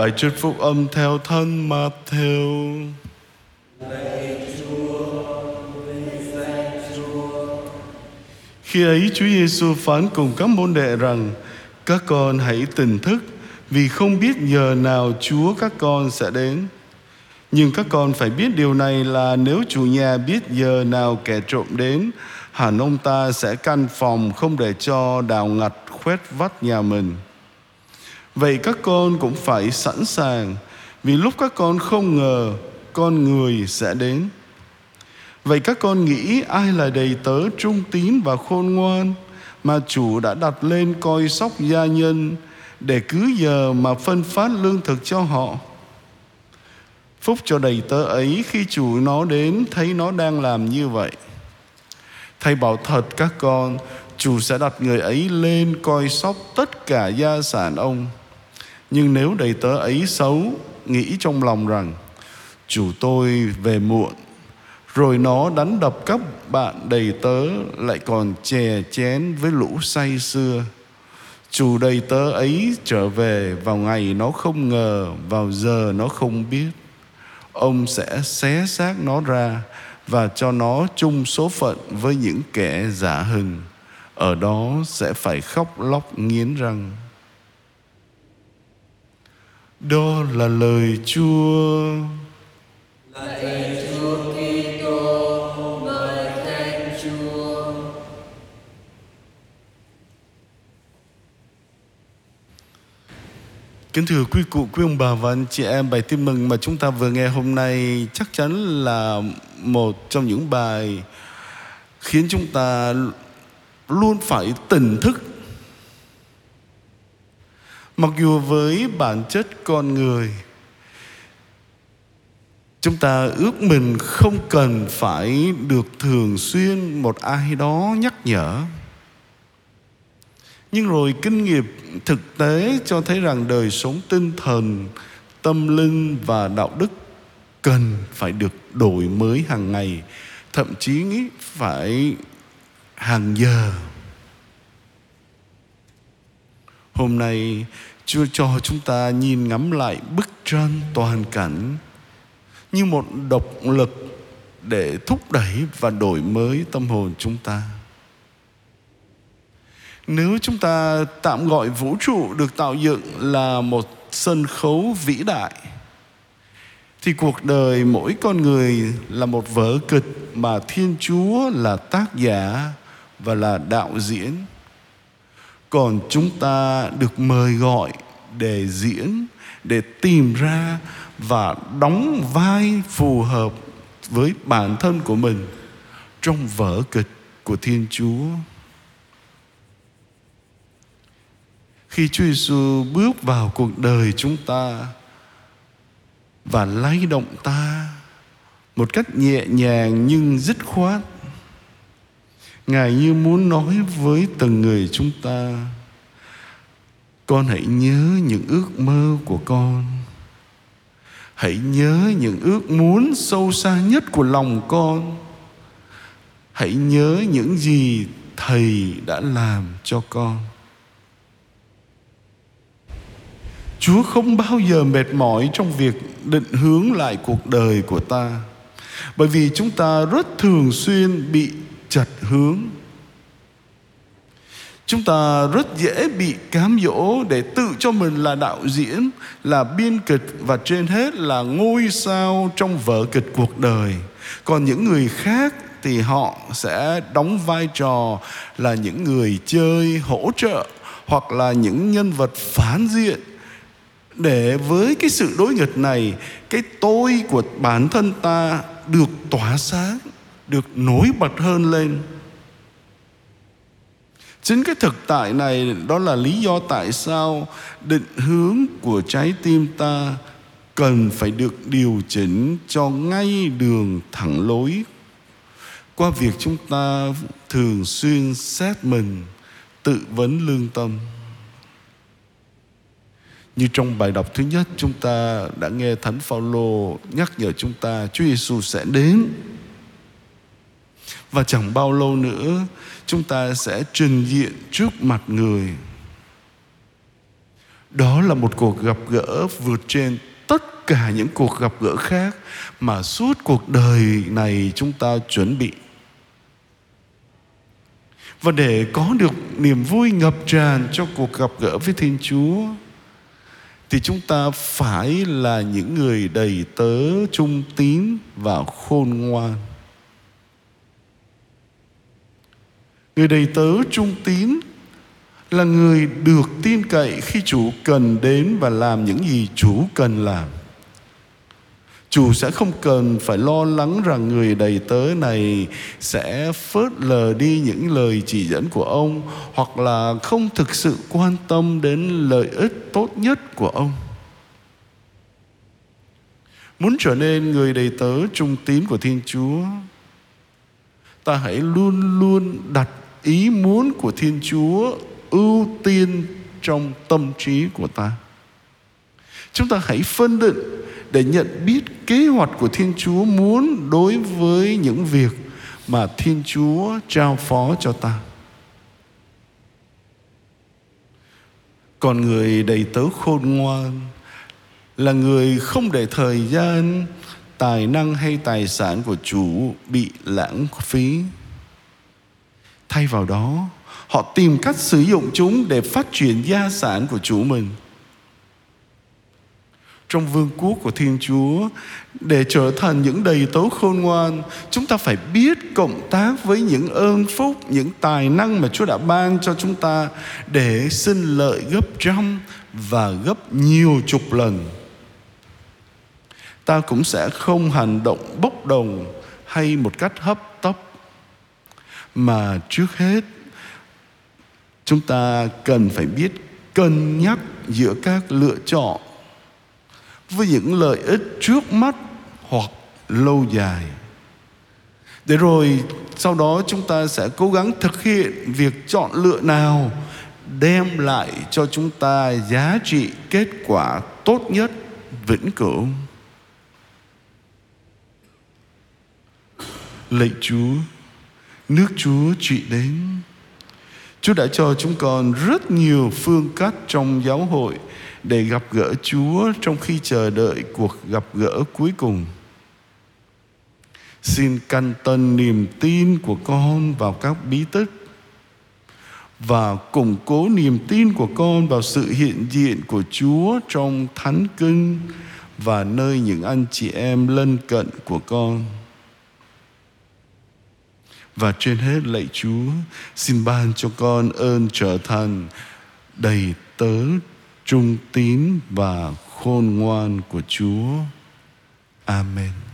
Bài trích phúc âm theo thân Matthew. Khi ấy Chúa Giêsu phán cùng các môn đệ rằng các con hãy tỉnh thức vì không biết giờ nào Chúa các con sẽ đến. Nhưng các con phải biết điều này là nếu chủ nhà biết giờ nào kẻ trộm đến, hẳn ông ta sẽ căn phòng không để cho đào ngặt khuét vắt nhà mình. Vậy các con cũng phải sẵn sàng vì lúc các con không ngờ con người sẽ đến. Vậy các con nghĩ ai là đầy tớ trung tín và khôn ngoan mà chủ đã đặt lên coi sóc gia nhân để cứ giờ mà phân phát lương thực cho họ? Phúc cho đầy tớ ấy khi chủ nó đến thấy nó đang làm như vậy. Thầy bảo thật các con, chủ sẽ đặt người ấy lên coi sóc tất cả gia sản ông. Nhưng nếu đầy tớ ấy xấu, nghĩ trong lòng rằng chủ tôi về muộn, rồi nó đánh đập các bạn đầy tớ lại còn chè chén với lũ say xưa. Chủ đầy tớ ấy trở về vào ngày nó không ngờ, vào giờ nó không biết. Ông sẽ xé xác nó ra và cho nó chung số phận với những kẻ giả hình. Ở đó sẽ phải khóc lóc nghiến răng. Đó là lời Chúa. Lạy Chúa Kitô, mời khen Chúa. Kính thưa quý cụ, quý ông bà và anh chị em, bài tin mừng mà chúng ta vừa nghe hôm nay chắc chắn là một trong những bài khiến chúng ta luôn phải tỉnh thức. Mặc dù với bản chất con người, chúng ta ước mình không cần phải được thường xuyên một ai đó nhắc nhở. Nhưng rồi kinh nghiệm thực tế cho thấy rằng đời sống tinh thần tâm linh và đạo đức cần phải được đổi mới hàng ngày thậm chí phải hàng giờ hôm nay, chúa cho chúng ta nhìn ngắm lại bức tranh toàn cảnh như một động lực để thúc đẩy và đổi mới tâm hồn chúng ta. Nếu chúng ta tạm gọi vũ trụ được tạo dựng là một sân khấu vĩ đại, thì cuộc đời mỗi con người là một vở kịch mà thiên chúa là tác giả và là đạo diễn còn chúng ta được mời gọi để diễn, để tìm ra và đóng vai phù hợp với bản thân của mình trong vở kịch của thiên chúa. Khi Chúa Giêsu bước vào cuộc đời chúng ta và lay động ta một cách nhẹ nhàng nhưng dứt khoát ngài như muốn nói với từng người chúng ta, con hãy nhớ những ước mơ của con hãy nhớ những ước muốn sâu xa nhất của lòng con hãy nhớ những gì thầy đã làm cho con Chúa không bao giờ mệt mỏi trong việc định hướng lại cuộc đời của ta. Bởi vì chúng ta rất thường xuyên bị chật hướng. Chúng ta rất dễ bị cám dỗ để tự cho mình là đạo diễn, là biên kịch và trên hết là ngôi sao trong vở kịch cuộc đời. Còn những người khác thì họ sẽ đóng vai trò là những người chơi hỗ trợ hoặc là những nhân vật phản diện để với cái sự đối nghịch này cái tôi của bản thân ta được tỏa sáng được nổi bật hơn lên. Chính cái thực tại này, đó là lý do tại sao định hướng của trái tim ta cần phải được điều chỉnh cho ngay đường thẳng lối. Qua việc chúng ta thường xuyên xét mình, tự vấn lương tâm. Như trong bài đọc thứ nhất, chúng ta đã nghe Thánh Phaolô nhắc nhở chúng ta Chúa Giêsu sẽ đến và chẳng bao lâu nữa, chúng ta sẽ trình diện trước mặt người đó là một cuộc gặp gỡ vượt trên tất cả những cuộc gặp gỡ khác mà suốt cuộc đời này chúng ta chuẩn bị và để có được niềm vui ngập tràn cho cuộc gặp gỡ với Thiên Chúa, thì chúng ta phải là những người đầy tớ trung tín và khôn ngoan. Người đầy tớ trung tín là người được tin cậy khi chủ cần đến và làm những gì chủ cần làm. Chủ sẽ không cần phải lo lắng rằng người đầy tớ này sẽ phớt lờ đi những lời chỉ dẫn của ông hoặc là không thực sự quan tâm đến lợi ích tốt nhất của ông. Muốn trở nên người đầy tớ trung tín của thiên chúa, ta hãy luôn luôn đặt ý muốn của thiên chúa ưu tiên trong tâm trí của ta chúng ta hãy phân định để nhận biết kế hoạch của Thiên Chúa muốn đối với những việc mà Thiên Chúa trao phó cho ta. Còn người đầy tớ khôn ngoan là người không để thời gian, tài năng hay tài sản của chủ bị lãng phí. Thay vào đó, họ tìm cách sử dụng chúng để phát triển gia sản của chủ mình trong vương quốc của Thiên Chúa để trở thành những đầy tớ khôn ngoan, chúng ta phải biết cộng tác với những ơn phúc, những tài năng mà Chúa đã ban cho chúng ta để xin lợi gấp trăm và gấp nhiều chục lần. Ta cũng sẽ không hành động bốc đồng hay một cách hấp tấp mà trước hết, chúng ta cần phải biết cân nhắc giữa các lựa chọn với những lợi ích trước mắt hoặc lâu dài. Để rồi sau đó chúng ta sẽ cố gắng thực hiện việc chọn lựa nào đem lại cho chúng ta giá trị kết quả tốt nhất, vĩnh cửu. Lạy chúa nước chúa trị đến chúa đã cho chúng con rất nhiều phương cách trong giáo hội để gặp gỡ Chúa trong khi chờ đợi cuộc gặp gỡ cuối cùng. Xin căn tân niềm tin của con vào các bí tích và củng cố niềm tin của con vào sự hiện diện của Chúa trong thánh kinh và nơi những anh chị em lân cận của con. Và trên hết lạy Chúa, xin ban cho con ơn trở thành đầy tớ trung tín và khôn ngoan của Chúa. Amen.